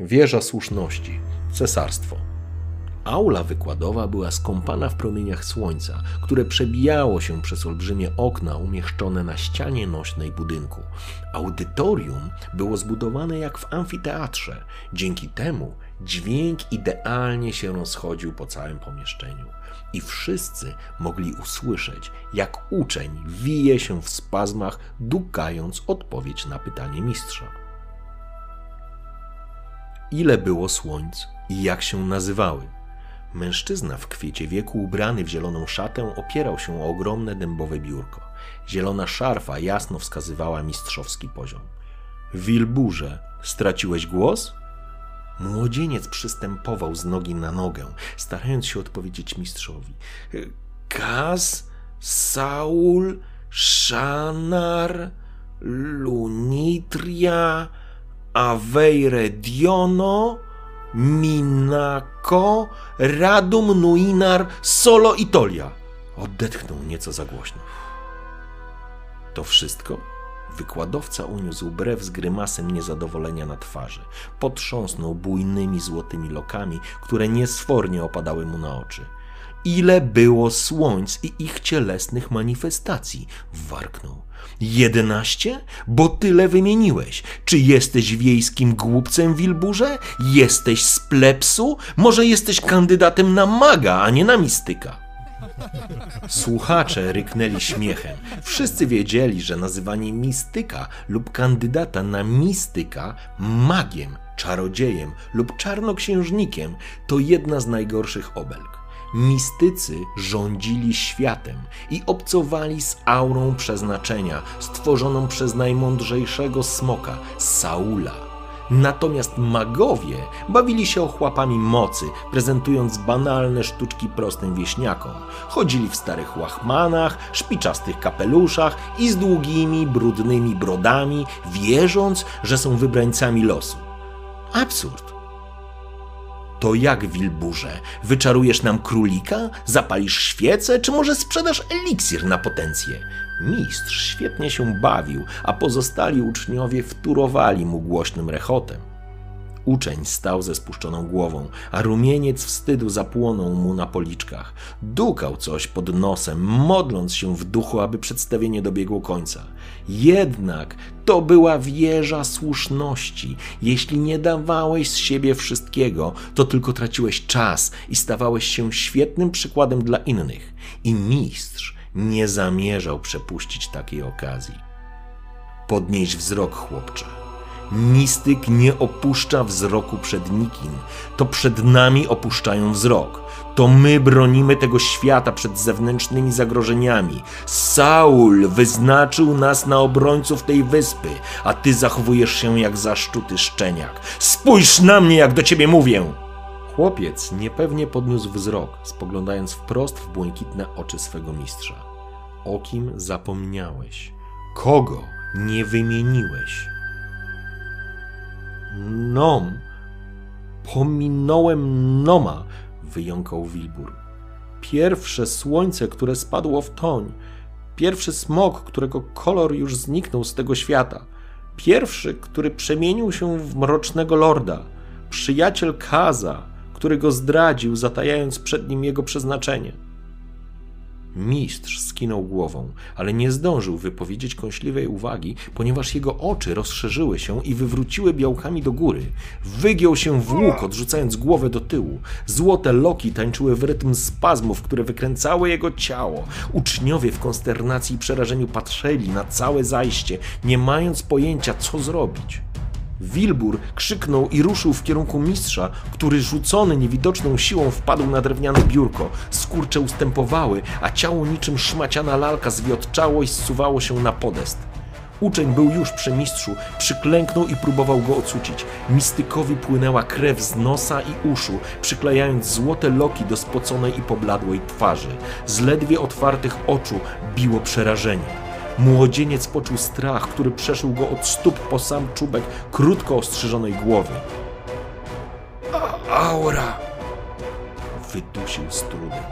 Wieża słuszności. Cesarstwo. Aula wykładowa była skąpana w promieniach słońca, które przebijało się przez olbrzymie okna umieszczone na ścianie nośnej budynku. Audytorium było zbudowane jak w amfiteatrze. Dzięki temu dźwięk idealnie się rozchodził po całym pomieszczeniu. I wszyscy mogli usłyszeć, jak uczeń wije się w spazmach, dukając odpowiedź na pytanie mistrza. Ile było słońc i jak się nazywały? Mężczyzna w kwiecie wieku, ubrany w zieloną szatę, opierał się o ogromne dębowe biurko. Zielona szarfa jasno wskazywała mistrzowski poziom. Wilburze, straciłeś głos? Młodzieniec przystępował z nogi na nogę, starając się odpowiedzieć mistrzowi. Kaz, Saul, Szanar, Lunitria, Aveire Diono, Minako, Radum, Nuinar, Solo i Tolia. Odetchnął nieco za głośno. To wszystko? Wykładowca uniósł brew z grymasem niezadowolenia na twarzy. Potrząsnął bujnymi złotymi lokami, które niesfornie opadały mu na oczy. Ile było słońc i ich cielesnych manifestacji? Warknął. Jedenaście? Bo tyle wymieniłeś. Czy jesteś wiejskim głupcem, Wilburze? Jesteś z plepsu? Może jesteś kandydatem na maga, a nie na mistyka? Słuchacze ryknęli śmiechem. Wszyscy wiedzieli, że nazywanie mistyka lub kandydata na mistyka magiem, czarodziejem lub czarnoksiężnikiem to jedna z najgorszych obelg. Mistycy rządzili światem i obcowali z aurą przeznaczenia stworzoną przez najmądrzejszego smoka, Saula. Natomiast magowie bawili się ochłapami mocy, prezentując banalne sztuczki prostym wieśniakom. Chodzili w starych łachmanach, szpiczastych kapeluszach i z długimi, brudnymi brodami, wierząc, że są wybrańcami losu. Absurd. To jak, Wilburze? Wyczarujesz nam królika? Zapalisz świecę? Czy może sprzedasz eliksir na potencję? Mistrz świetnie się bawił, a pozostali uczniowie wtórowali mu głośnym rechotem. Uczeń stał ze spuszczoną głową, a rumieniec wstydu zapłonął mu na policzkach. Dukał coś pod nosem, modląc się w duchu, aby przedstawienie dobiegło końca. Jednak to była wieża słuszności. Jeśli nie dawałeś z siebie wszystkiego, to tylko traciłeś czas i stawałeś się świetnym przykładem dla innych. I mistrz nie zamierzał przepuścić takiej okazji. Podnieś wzrok, chłopcze. Mistyk nie opuszcza wzroku przed nikim. To przed nami opuszczają wzrok. To my bronimy tego świata przed zewnętrznymi zagrożeniami. Saul wyznaczył nas na obrońców tej wyspy, a ty zachowujesz się jak zaszczuty szczeniak. Spójrz na mnie, jak do ciebie mówię! Chłopiec niepewnie podniósł wzrok, spoglądając wprost w błękitne oczy swego mistrza. O kim zapomniałeś? Kogo nie wymieniłeś? Nom. Pominąłem Noma, wyjąkał Wilbur. Pierwsze słońce, które spadło w toń. Pierwszy smok, którego kolor już zniknął z tego świata. Pierwszy, który przemienił się w mrocznego lorda. Przyjaciel Kaza, który go zdradził, zatajając przed nim jego przeznaczenie. Mistrz skinął głową, ale nie zdążył wypowiedzieć kąśliwej uwagi, ponieważ jego oczy rozszerzyły się i wywróciły białkami do góry. Wygiął się w łuk, odrzucając głowę do tyłu. Złote loki tańczyły w rytm spazmów, które wykręcały jego ciało. Uczniowie w konsternacji i przerażeniu patrzyli na całe zajście, nie mając pojęcia, co zrobić. Wilbur krzyknął i ruszył w kierunku mistrza, który rzucony niewidoczną siłą wpadł na drewniane biurko. Skurcze ustępowały, a ciało niczym szmaciana lalka zwiotczało i zsuwało się na podest. Uczeń był już przy mistrzu, przyklęknął i próbował go ocucić. Mistykowi płynęła krew z nosa i uszu, przyklejając złote loki do spoconej i pobladłej twarzy. Z ledwie otwartych oczu biło przerażenie. Młodzieniec poczuł strach, który przeszył go od stóp po sam czubek krótko ostrzyżonej głowy. A aura! Wydusił z trudem.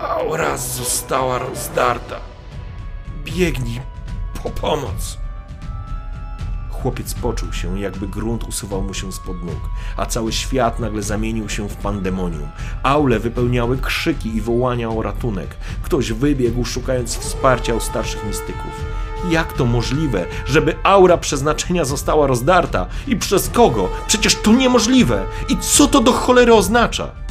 Aura została rozdarta. Biegnij po pomoc. Chłopiec poczuł się, jakby grunt usuwał mu się spod nóg, a cały świat nagle zamienił się w pandemonium. Aule wypełniały krzyki i wołania o ratunek. Ktoś wybiegł, szukając wsparcia u starszych mistyków. Jak to możliwe, żeby aura przeznaczenia została rozdarta? I przez kogo? Przecież to niemożliwe! I co to do cholery oznacza?